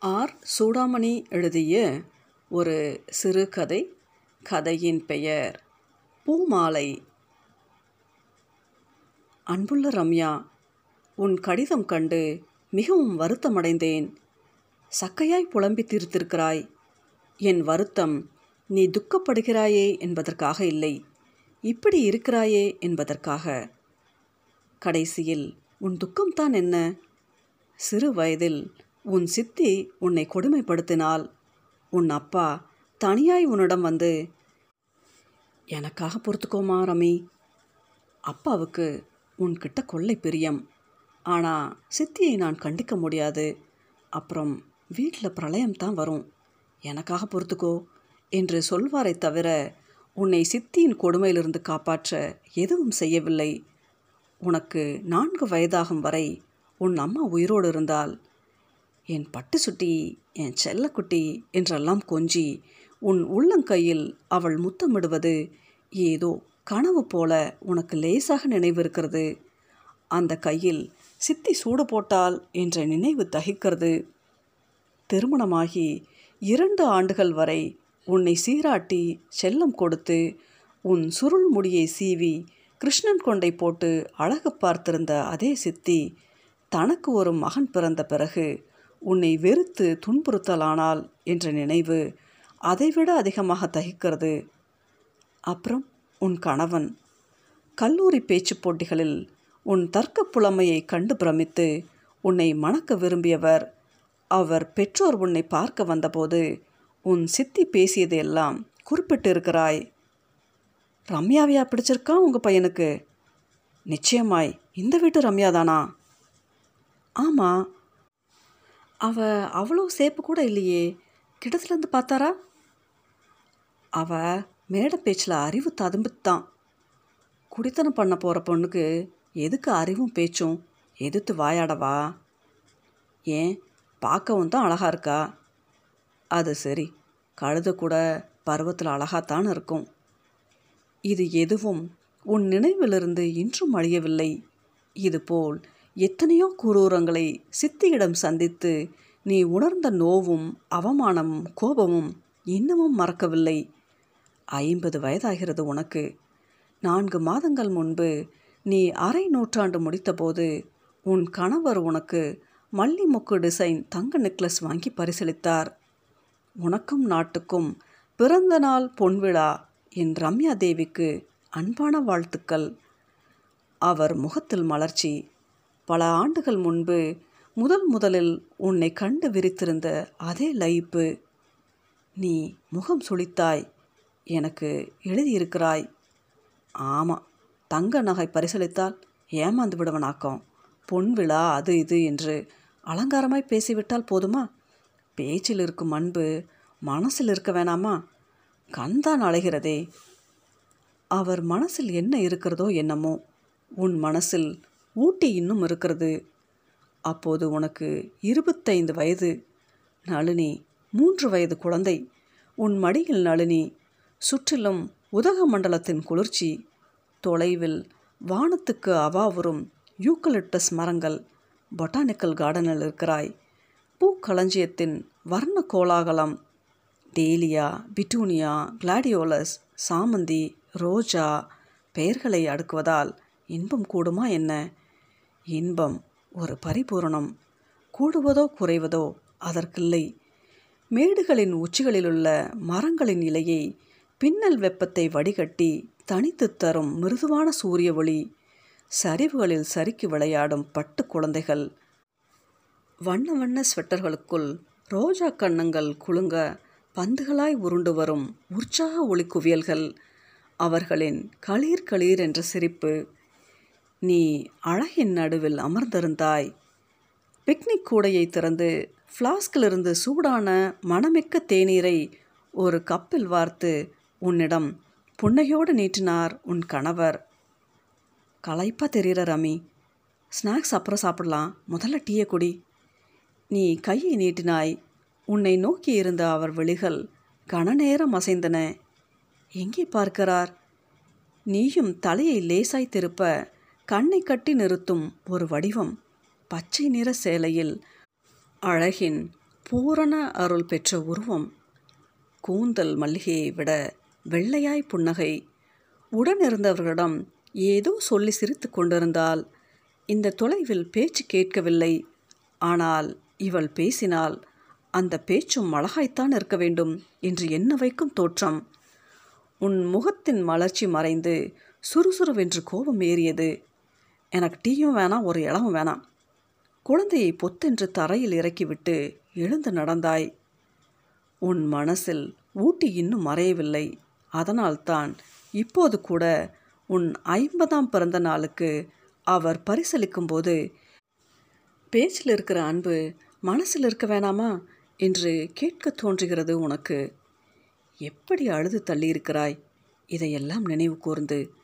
R. Chudamani எழுதிய ஒரு சிறுகதை கதையின் பெயர் பூமாலை. அன்புள்ள ரம்யா உன் கடிதம் கண்டு மிகவும் வருத்தமடைந்தேன். சக்கையாய் புலம்பி தீர்த்திருக்கிறாய். என் வருத்தம் நீ துக்கப்படுகிறாயே என்பதற்காக இல்லை. இப்படி இருக்கிறாயே என்பதற்காக. கடைசியில் உன் துக்கம்தான் என்ன? சிறு வயதில் உன் சித்தி உன்னை கொடுமைப்படுத்தினால். உன் அப்பா தனியாய் உன்னிடம் வந்து எனக்காக பொறுத்துக்கோமா ரமி. அப்பாவுக்கு உன்கிட்ட கொள்ளை பிரியம். ஆனால் சித்தியை நான் கண்டிக்க முடியாது. அப்புறம் வீட்டில் பிரளயம் தான் வரும். எனக்காக பொறுத்துக்கோ என்று சொல்வாரை தவிர உன்னை சித்தியின் கொடுமையிலிருந்து காப்பாற்ற எதுவும் செய்யவில்லை. உனக்கு நான்கு வயதாகும் வரை உன் அம்மா உயிரோடு இருந்தால் என் பட்டு சுட்டி என் செல்லக்குட்டி என்றெல்லாம் கொஞ்சி உன் உள்ளங்கையில் அவள் முத்தமிடுவது ஏதோ கனவு போல உனக்கு லேசாக நினைவிருக்கிறது. அந்த கையில் சித்தி சூடு போட்டால் என்ற நினைவு தகிக்கிறது. திருமணமாகி இரண்டு ஆண்டுகள் வரை உன்னை சீராட்டி செல்லம் கொடுத்து உன் சுருள் முடியை சீவி கிருஷ்ணன் கொண்டை போட்டு அழகு பார்த்திருந்த அதே சித்தி தனக்கு ஒரு மகன் பிறந்த பிறகு உன்னை வெறுத்து துன்புறுத்தலானால் என்ற நினைவு அதைவிட அதிகமாக தகிக்கிறது. அப்புறம் உன் கணவன். கல்லூரி பேச்சு போட்டிகளில் உன் தர்க்க புலமையை கண்டு பிரமித்து உன்னை மணக்க விரும்பியவர் அவர் பெற்றோர் உன்னை பார்க்க வந்தபோது உன் சித்தி பேசியதையெல்லாம் எல்லாம் குறிப்பிட்டிருக்கிறாய். ரம்யாவையா பிடிச்சிருக்கான் உங்கள் பையனுக்கு? நிச்சயமாய் இந்த வீட்டு ரம்யா தானா? ஆமாம் அவ அவ்வளோ சேப்பு கூட இல்லையே. கிட்டத்துலேருந்து பார்த்தாரா? அவ மேடை பேச்சில் அறிவு ததும்பித்தான். குடித்தனம் பண்ண போகிற பொண்ணுக்கு எதுக்கு அறிவும் பேச்சும் எதிர்த்து வாயாடவா? ஏன் பார்க்கவும் தான் அழகாக இருக்கா? அது சரி கழுத கூட பருவத்தில் அழகாத்தான் இருக்கும். இது எதுவும் உன் நினைவிலிருந்து இன்றும் அழியவில்லை. இதுபோல் எத்தனையோ குரூரங்களை சித்தியிடம் சந்தித்து நீ உணர்ந்த நோவும் அவமானமும் கோபமும் இன்னமும் மறக்கவில்லை. ஐம்பது வயதாகிறது உனக்கு. நான்கு மாதங்கள் முன்பு நீ அரை நூற்றாண்டு முடித்தபோது உன் கணவர் உனக்கு மல்லி மொக்கு டிசைன் தங்க நெக்லஸ் வாங்கி பரிசளித்தார். உனக்கும் நாட்டுக்கும் பிறந்த நாள் பொன்விழா என் ரம்யா தேவிக்கு அன்பான வாழ்த்துக்கள். அவர் முகத்தில் மலர்ச்சி. பல ஆண்டுகள் முன்பு முதல் முதலில் உன்னை கண்டு விரித்திருந்த அதே லைப்பு நீ முகம் சுளித்தாய். எனக்கு எழுதியிருக்கிறாய். ஆமாம் தங்க நகை பரிசளித்தால் ஏமாந்து விடுவனாக்கம். பொன் விழா அது இது என்று அலங்காரமாய் பேசிவிட்டால் போதுமா? பேச்சில் இருக்கும் அன்பு மனசில் இருக்க வேணாமா? கண்தான் அழைகிறதே அவர் மனசில் என்ன இருக்கிறதோ என்னமோ உன் மனசில் ஊட்டி இன்னும் இருக்கிறது. அப்போது உனக்கு இருபத்தைந்து வயது. நளினி மூன்று வயது குழந்தை. உன் மடியில் நளினி சுற்றிலும் உதகமண்டலத்தின் குளிர்ச்சி. தொலைவில் வானத்துக்கு அவாவுறும் யூக்கலிப்டஸ் மரங்கள் பொட்டானிக்கல் கார்டனில் இருக்கிறாய். பூக்களஞ்சியத்தின் வர்ண கோலாகலம். டேலியா பிட்டூனியா கிளாடியோலஸ் சாமந்தி ரோஜா பெயர்களை அடுக்குவதால் இன்பம் கூடுமா என்ன? இன்பம் ஒரு பரிபூரணம். கூடுவதோ குறைவதோ அதற்கில்லை. மேடுகளின் உச்சிகளிலுள்ள மரங்களின் இலையை பின்னல் வெப்பத்தை வடிகட்டி தனித்து தரும் மிருதுவான சூரிய ஒளி சரிவுகளில் சறுக்கி விளையாடும் பட்டு குழந்தைகள். வண்ண வண்ண ஸ்வெட்டர்களுக்குள் ரோஜா கண்ணங்கள் குலுங்க பந்துகளாய் உருண்டு வரும் உற்சாக ஒளி குவியல்கள் அவர்களின் களீர் களீர் என்ற சிரிப்பு நீ அழகின் நடுவில் அமர்ந்திருந்தாய். பிக்னிக் கூடையை திறந்து ஃப்ளாஸ்கிலிருந்து சூடான மணமிக்க தேநீரை ஒரு கப்பில் வார்த்து உன்னிடம் புன்னையோடு நீட்டினார் உன் கணவர். களைப்பாக தெரிகிற ரமி ஸ்நாக்ஸ் அப்புறம் சாப்பிடலாம். முதல்ல டீயை குடி. நீ கையை நீட்டினாய். உன்னை நோக்கி இருந்த அவர் விழிகள் கனநேரம் அசைந்தன. எங்கே பார்க்கிறார்? நீயும் தலையை லேசாய் திருப்ப கண்ணை கட்டி நிறுத்தும் ஒரு வடிவம் பச்சை நிற சேலையில் அழகின் பூரண அருள் பெற்ற உருவம். கூந்தல் மல்லிகையை விட வெள்ளையாய் புன்னகை. உடனிருந்தவர்களிடம் ஏதோ சொல்லி சிரித்து கொண்டிருந்தால் இந்த தொலைவில் பேச்சு கேட்கவில்லை. ஆனால் இவள் பேசினால் அந்த பேச்சும் அழகாய்த்தான் இருக்க வேண்டும் என்று எண்ண வைக்கும் தோற்றம். உன் முகத்தின் மலர்ச்சி மறைந்து சுறுசுறுவென்று கோபம் ஏறியது. எனக்கு டீயும் வேணாம் ஒரு இளவும் வேணாம். குழந்தையை பொத்தென்று தரையில் இறக்கிவிட்டு எழுந்து நடந்தாய். உன் மனசில் ஊட்டி இன்னும் மறையவில்லை. அதனால்தான் இப்போது கூட உன் ஐம்பதாம் பிறந்த நாளுக்கு அவர் பரிசளிக்கும்போது பேச்சில் இருக்கிற அன்பு மனசில் இருக்க வேணாமா என்று கேட்க தோன்றுகிறது உனக்கு. எப்படி அழுது தள்ளியிருக்கிறாய்? இதையெல்லாம் நினைவு கூர்ந்து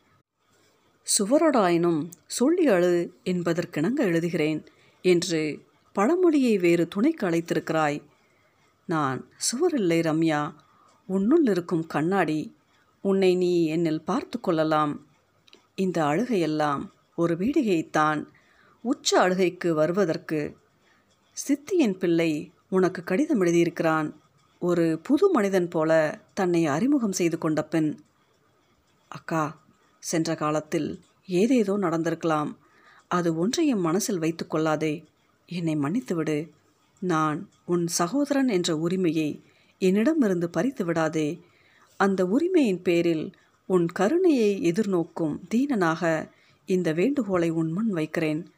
சுவரோடாயினும் சொல்லி அழு என்பதற்கிணங்க எழுதுகிறேன் என்று பழமொழியை வேறு துணைக்கு அழைத்திருக்கிறாய். நான் சுவரில்லை ரம்யா உன்னுள் இருக்கும் கண்ணாடி உன்னை நீ என்னில் பார்த்து கொள்ளலாம். இந்த அழுகையெல்லாம் ஒரு வீடிகைத்தான் உச்ச அழுகைக்கு வருவதற்கு சித்தியின் பிள்ளை உனக்கு கடிதம் எழுதியிருக்கிறான். ஒரு புது மனிதன் போல தன்னை அறிமுகம் செய்து கொண்ட பெண். அக்கா சென்ற காலத்தில் ஏதேதோ நடந்திருக்கலாம். அது ஒன்றையும் மனசில் வைத்து கொள்ளாதே. என்னை மன்னித்துவிடு. நான் உன் சகோதரன் என்ற உரிமையை என்னிடமிருந்து பறித்து விடாதே. அந்த உரிமையின் பேரில் உன் கருணையை எதிர்நோக்கும் தீனனாக இந்த வேண்டுகோளை உன் முன் வைக்கிறேன்.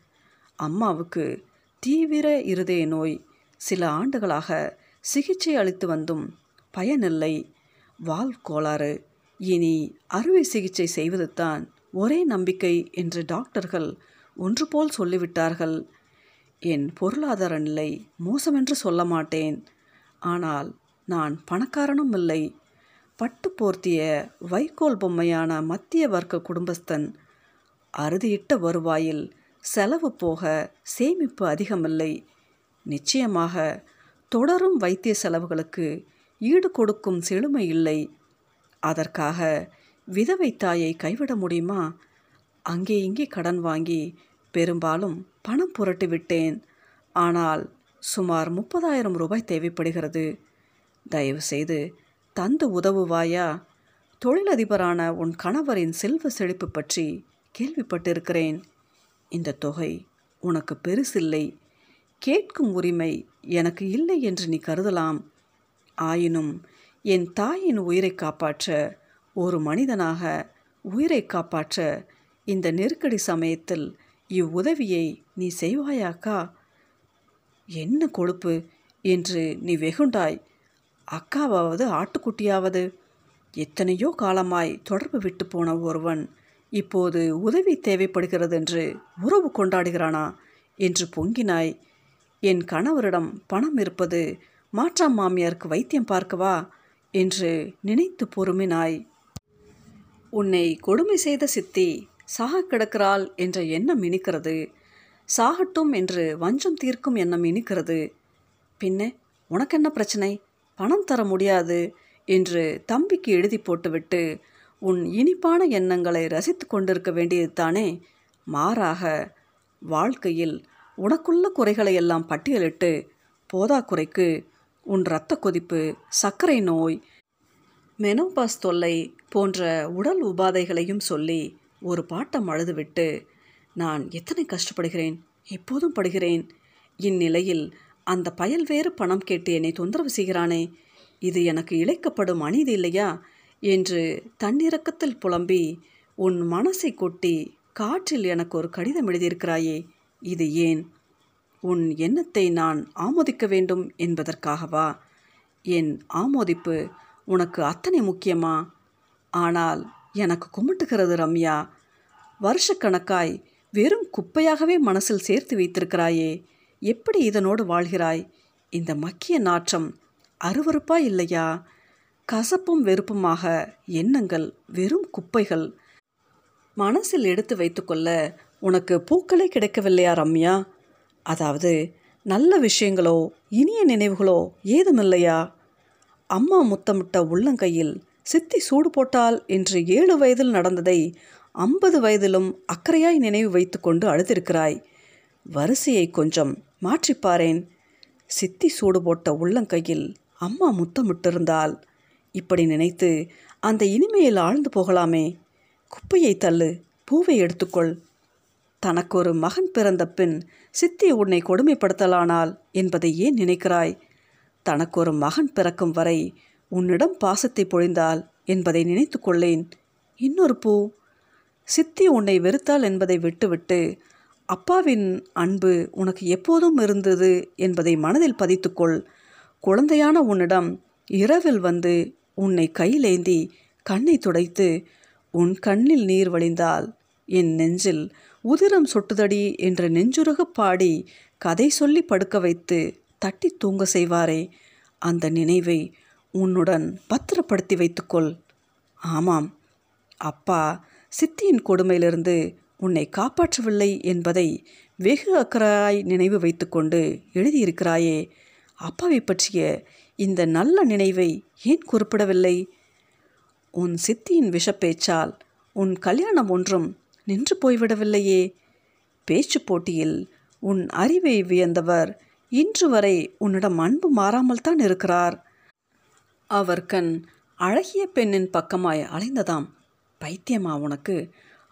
அம்மாவுக்கு தீவிர இருதய நோய் சில ஆண்டுகளாக சிகிச்சை அளித்து வந்தும் பயனில்லை. வால் கோளாறு. இனி அறுவை சிகிச்சை செய்வதுதான் ஒரே நம்பிக்கை என்று டாக்டர்கள் ஒன்று போல் சொல்லிவிட்டார்கள். என் பொருளாதார நிலை மோசமென்று சொல்ல மாட்டேன். ஆனால் நான் பணக்காரனும் இல்லை. பட்டு போர்த்திய வைக்கோல் பொம்மையான மத்திய வர்க்க குடும்பஸ்தன் அறுதியிட்ட வருவாயில் செலவு போக சேமிப்பு அதிகமில்லை. நிச்சயமாக தொடரும் வைத்திய செலவுகளுக்கு ஈடு கொடுக்கும் செழுமை இல்லை. அதற்காக விதவை தாயை கைவிட முடியுமா? அங்கே இங்கே கடன் வாங்கி பெரும்பாலும் பணம் புரட்டி விட்டேன். ஆனால் சுமார் முப்பதாயிரம் ரூபாய் தேவைப்படுகிறது. தயவுசெய்து தந்து உதவுவாயா? தொழிலதிபரான உன் கணவரின் செல்வ செழிப்பு பற்றி கேள்விப்பட்டிருக்கிறேன். இந்த தொகை உனக்கு பெருசில்லை. கேட்கும் உரிமை எனக்கு இல்லை என்று நீ கருதலாம். ஆயினும் என் தாயின் உயிரை காப்பாற்ற ஒரு மனிதனாக உயிரை காப்பாற்ற இந்த நெருக்கடி சமயத்தில் இவ்வுதவியை நீ செய்வாயாக்கா? என்ன கொழுப்பு என்று நீ வெகுண்டாய். அக்காவாவது ஆட்டுக்குட்டியாவது. எத்தனையோ காலமாய் தொடர்பு விட்டு போன ஒருவன் இப்போது உதவி தேவைப்படுகிறது என்று உறவு கொண்டாடுகிறானா என்று பொங்கினாய். என் கணவரிடம் பணம் இருப்பது மாற்றாம் மாமியாருக்கு வைத்தியம் பார்க்கவா? என்று நினைத்து பொறுமினாய். உன்னை கொடுமை செய்த சித்தி சாக கிடக்கிறாள் என்ற எண்ணம் இனிக்கிறது. சாகட்டும் என்று வஞ்சம் தீர்க்கும் எண்ணம் இனிக்கிறது. பின்ன உனக்கென்ன பிரச்சனை? பணம் தர முடியாது என்று தம்பிக்கு எழுதி போட்டுவிட்டு உன் இனிப்பான எண்ணங்களை ரசித்து கொண்டிருக்க வேண்டியது தானே? மாறாக வாழ்க்கையில் உனக்குள்ள குறைகளை எல்லாம் பட்டியலிட்டு போதாக்குறைக்கு உன் இரத்த கொதிப்பு சர்க்கரை நோய் மெனோபாஸ் தொல்லை போன்ற உடல் உபாதைகளையும் சொல்லி ஒரு பாட்டம் அழுதுவிட்டு நான் எத்தனை கஷ்டப்படுகிறேன்? எப்போதும் படுகிறேன். இந்நிலையில் அந்த பயல் வேறு பணம் கேட்டு என்னை தொந்தரவு செய்கிறானே. இது எனக்கு இழைக்கப்படும் அநீதி இல்லையா? என்று தன்னிறக்கத்தில் புலம்பி உன் மனசை கொட்டி காற்றில் எனக்கு ஒரு கடிதம் எழுதியிருக்கிறாயே. இது ஏன்? உன் எண்ணத்தை நான் ஆமோதிக்க வேண்டும் என்பதற்காகவா? என் ஆமோதிப்பு உனக்கு அத்தனை முக்கியமா? ஆனால் எனக்கு கும்பிட்டுகிறது ரம்யா. வருஷக்கணக்காய் வெறும் குப்பையாகவே மனசில் சேர்த்து வைத்திருக்கிறாயே. எப்படி இதனோடு வாழ்கிறாய்? இந்த மக்கிய நாற்றம் அருவறுப்பா இல்லையா? கசப்பும் வெறுப்புமாக எண்ணங்கள் வெறும் குப்பைகள். மனசில் எடுத்து வைத்துக்கொள்ள உனக்கு பூக்களே கிடைக்கவில்லையா ரம்யா? அதாவது நல்ல விஷயங்களோ இனிய நினைவுகளோ ஏதுமில்லையா? அம்மா முத்தமிட்ட உள்ளங்கையில் சித்தி சூடு போட்டால் என்று ஏழு வயதில் நடந்ததை ஐம்பது வயதிலும் அக்கறையாய் நினைவு வைத்துக்கொண்டு அழுதிருக்கிறாய். வரிசையை கொஞ்சம் மாற்றிப்பாரேன். சித்தி சூடு போட்ட உள்ளங்கையில் அம்மா முத்தமிட்டிருந்தால் இப்படி நினைத்து அந்த இனிமையில் ஆழ்ந்து போகலாமே. குப்பையை தள்ளு பூவை எடுத்துக்கொள். தனக்கு ஒரு மகன் பிறந்த பின் சித்தி உன்னை கொடுமைப்படுத்தலானால் என்பதை ஏன் நினைக்கிறாய்? தனக்கு ஒரு மகன் பிறக்கும் வரை உன்னிடம் பாசத்தை பொழிந்தால் என்பதை நினைத்து கொள்ளேன். இன்னொரு பூ. சித்தி உன்னை வெறுத்தாள் என்பதை விட்டுவிட்டு அப்பாவின் அன்பு உனக்கு எப்போதும் இருந்தது என்பதை மனதில் பதித்துக்கொள் குழந்தையான உன்னிடம் இரவில் வந்து உன்னை கையிலேந்தி கண்ணை துடைத்து உன் கண்ணில் நீர் வழிந்தால் என் நெஞ்சில் உதிரம் சொட்டுதடி என்று நெஞ்சுருகு பாடி கதை சொல்லி படுக்க வைத்து தட்டி தூங்க செய்வாரே. அந்த நினைவை உன்னுடன் பத்திரப்படுத்தி வைத்துக்கொள். ஆமாம். அப்பா சித்தியின் கொடுமையிலிருந்து உன்னை காப்பாற்றவில்லை என்பதை வெகு அக்கறாய் நினைவு வைத்துக்கொண்டு எழுதியிருக்கிறாயே. அப்பாவை பற்றிய இந்த நல்ல நினைவை ஏன் குறிப்பிடவில்லை? உன் சித்தியின் விஷப்பேச்சால் உன் கல்யாணம் ஒன்றும் நின்று போய்விடவில்லையே. பேச்சு போட்டியில் உன் அறிவை வியந்தவர் இன்று வரை உன்னிடம் அன்பு மாறாமல் தான் இருக்கிறார். அவர் கண் அழகிய பெண்ணின் பக்கமாய் அலைந்ததாம். பைத்தியமா உனக்கு?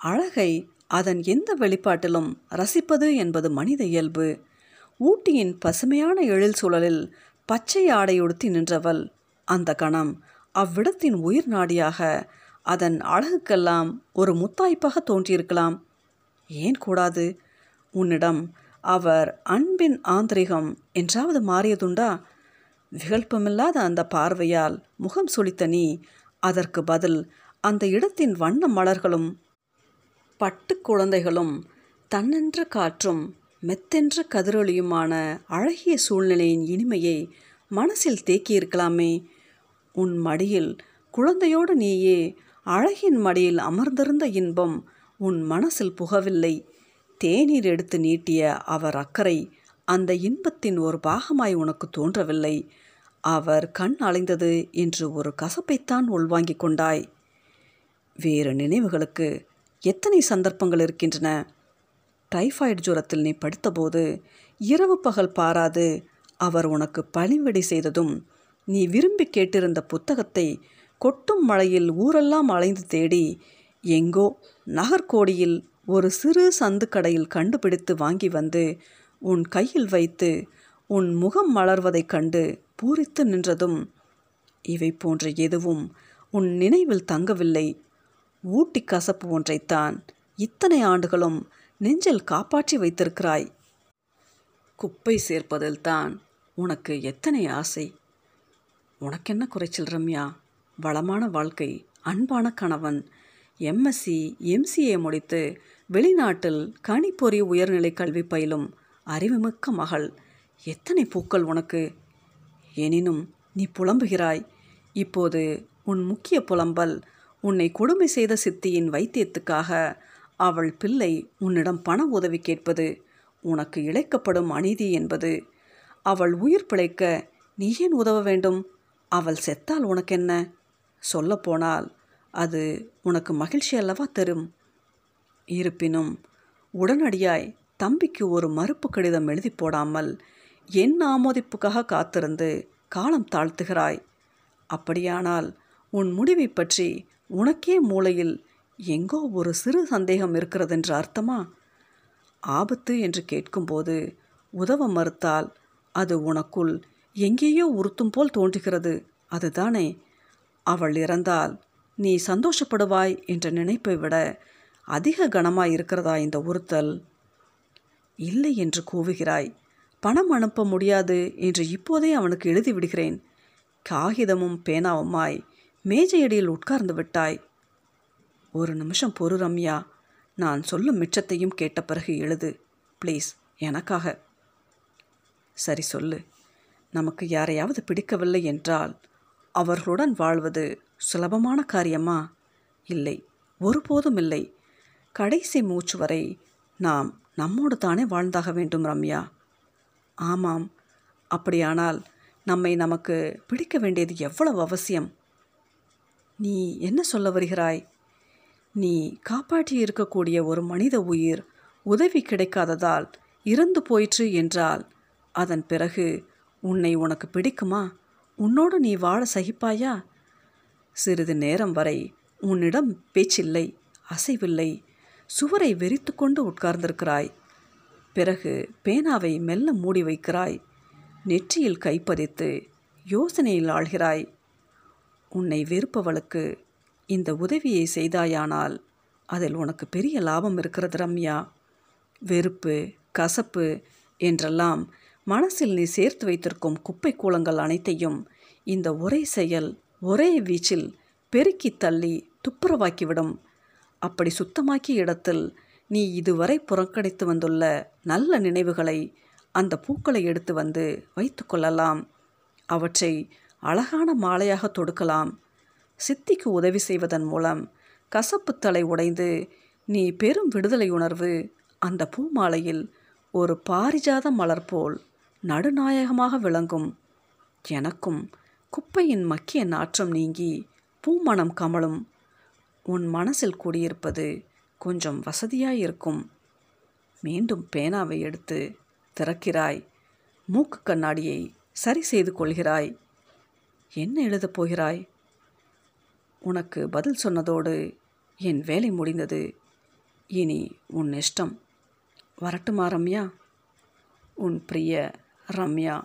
அழகை அதன் எந்த வெளிப்பாட்டிலும் ரசிப்பது என்பது மனித இயல்பு. ஊட்டியின் பசுமையான எழில் சூழலில் பச்சை ஆடையுடுத்தி நின்றவள் அந்த கணம் அவ்விடத்தின் உயிர் நாடியாக அதன் அழகுக்கெல்லாம் ஒரு முத்தாய்ப்பாக தோன்றியிருக்கலாம். ஏன் கூடாது? உன்னிடம் அவர் அன்பின் ஆந்திரிகம் என்றாவது மாறியதுண்டா? விகல்பமில்லாத அந்த பார்வையால் முகம் சுளித்த நீ அதற்கு பதில் அந்த இடத்தின் வண்ண மலர்களும் பட்டு குழந்தைகளும் தன்னென்ற காற்றும் மெத்தென்ற கதிரொலியுமான அழகிய சூழ்நிலையின் இனிமையை மனசில் தேக்கியிருக்கலாமே. உன் மடியில் குழந்தையோடு நீயே அழகின் மடியில் அமர்ந்திருந்த இன்பம் உன் மனசில் புகவில்லை. தேநீர் எடுத்து நீட்டிய அவர் அக்கறை அந்த இன்பத்தின் ஒரு பாகமாய் உனக்கு தோன்றவில்லை. அவர் கண் அலைந்தது என்று ஒரு கசப்பைத்தான் உள்வாங்கிக் கொண்டாய். வேறு நினைவுகளுக்கு எத்தனை சந்தர்ப்பங்கள் இருக்கின்றன? டைஃபாய்டு ஜுரத்தில் நீ படித்தபோது இரவு பகல் பாராது. அவர் உனக்கு பணிவிடை செய்ததும் நீ விரும்பி கேட்டிருந்த புத்தகத்தை கொட்டும் மழையில் ஊரெல்லாம் அலைந்து தேடி எங்கோ நகர்கோடியில் ஒரு சிறு சந்து கடையில் கண்டுபிடித்து வாங்கி வந்து உன் கையில் வைத்து உன் முகம் மலர்வதைக் கண்டு பூரித்து நின்றதும் இவை போன்ற எதுவும் உன் நினைவில் தங்கவில்லை. ஊட்டி கசப்பு ஒன்றைத்தான் இத்தனை ஆண்டுகளும் நெஞ்சில் காப்பாற்றி வைத்திருக்கிறாய். குப்பை சேர்ப்பதில்தான் உனக்கு எத்தனை ஆசை? உனக்கென்ன குறைச்சல் ரம்யா? வளமான வாழ்க்கை அன்பான கணவன் எம்எஸ்சி எம்சிஏ முடித்து வெளிநாட்டில் கணிப்பொறி உயர்நிலை கல்வி பயிலும் அறிவுமிக்க மகள். எத்தனை பூக்கள் உனக்கு? எனினும் நீ புலம்புகிறாய். இப்போது உன் முக்கிய புலம்பல் உன்னை கொடுமை செய்த சித்தியின் வைத்தியத்துக்காக அவள் பிள்ளை உன்னிடம் பண உதவி கேட்பது உனக்கு இழைக்கப்படும் அநீதி என்பது. அவள் உயிர் பிழைக்க நீ ஏன் உதவ வேண்டும்? அவள் செத்தால் உனக்கென்ன? சொல்லப்போனால் அது உனக்கு மகிழ்ச்சி அல்லவா தரும்? இருப்பினும் உடனடியாய் தம்பிக்கு ஒரு மறுப்பு கடிதம் எழுதி போடாமல் என் ஆமோதிப்புக்காக காத்திருந்து காலம் தாழ்த்துகிறாய். அப்படியானால் உன் முடிவை பற்றி உனக்கே மூளையில் எங்கோ ஒரு சிறு சந்தேகம் இருக்கிறதென்று அர்த்தமா? ஆபத்து என்று கேட்கும்போது உதவ மறுத்தால் அது உனக்குள் எங்கேயோ உறுத்தும் போல் தோன்றுகிறது. அதுதானே அவள் இறந்தால் நீ சந்தோஷப்படுவாய் என்ற நினைப்பை விட அதிக கனமாய் இருக்கிறதா இந்த உறுத்தல்? இல்லை என்று கூவுகிறாய். பணம் அனுப்ப முடியாது என்று இப்போதே அவனுக்கு எழுதி விடுகிறேன். காகிதமும் பேனாவுமாய் மேஜையடியில் உட்கார்ந்து விட்டாய். ஒரு நிமிஷம் பொறு ரம்யா. நான் சொல்லும் மிச்சத்தையும் கேட்ட பிறகு எழுது. ப்ளீஸ் எனக்காக. சரி சொல்லு. நமக்கு யாரையாவது பிடிக்கவில்லை என்றால் அவர்களுடன் வாழ்வது சுலபமான காரியமா? இல்லை ஒருபோதும் இல்லை. கடைசி மூச்சு வரை நாம் நம்மோடு தானே வாழ்ந்தாக வேண்டும் ரம்யா. ஆமாம் அப்படியானால் நம்மை நமக்கு பிடிக்க வேண்டியது எவ்வளவு அவசியம்? நீ என்ன சொல்ல வருகிறாய்? நீ காப்பாற்றி இருக்கக்கூடிய ஒரு மனித உயிர் உதவி கிடைக்காததால் இறந்து போயிற்று என்றால் அதன் பிறகு உன்னை உனக்கு பிடிக்குமா? உன்னோடு நீ வாழ சகிப்பாயா? சிறிது நேரம் வரை உன்னிடம் பேச்சில்லை அசைவில்லை. சுவரை வெறித்து கொண்டு உட்கார்ந்திருக்கிறாய். பிறகு பேனாவை மெல்ல மூடி வைக்கிறாய். நெற்றியில் கைப்பதித்து யோசனையில் ஆழ்கிறாய். உன்னை வெறுப்பவளுக்கு இந்த உதவியை செய்தாயானால் அதில் உனக்கு பெரிய லாபம் இருக்கிறது ரம்யா. வெறுப்பு கசப்பு என்றெல்லாம் மனசில் நீ சேர்த்து வைத்திருக்கும் குப்பை கூலங்கள் அனைத்தையும் இந்த ஒரே செயல் ஒரே வீச்சில் பெருக்கி தள்ளி துப்புரவாக்கிவிடும். அப்படி சுத்தமாக்கிய இடத்தில் நீ இதுவரை புறக்கணித்து வந்துள்ள நல்ல நினைவுகளை அந்த பூக்களை எடுத்து வந்து வைத்துக்கொள்ளலாம் அவற்றை அழகான மாலையாக தொடுக்கலாம். சித்திக்கு உதவி செய்வதன் மூலம் கசப்பு தலை உடைந்து நீ பெரும் விடுதலை உணர்வு அந்த பூமாலையில் ஒரு பாரிஜாத மலர் போல் நடுநாயகமாக விளங்கும். எனக்கும் குப்பையின் மக்கிய நாற்றம் நீங்கி பூமணம் கமலும் உன் மனசில் கூடியிருப்பது கொஞ்சம் வசதியாயிருக்கும். மீண்டும் பேனாவை எடுத்து திறக்கிறாய். மூக்கு கண்ணாடியை சரி செய்து கொள்கிறாய். என்ன எழுதப் போகிறாய்? உனக்கு பதில் சொன்னதோடு என் வேலை முடிந்தது. இனி உன் இஷ்டம். வரட்டுமா ரம்யா? உன் பிரிய ரம்யா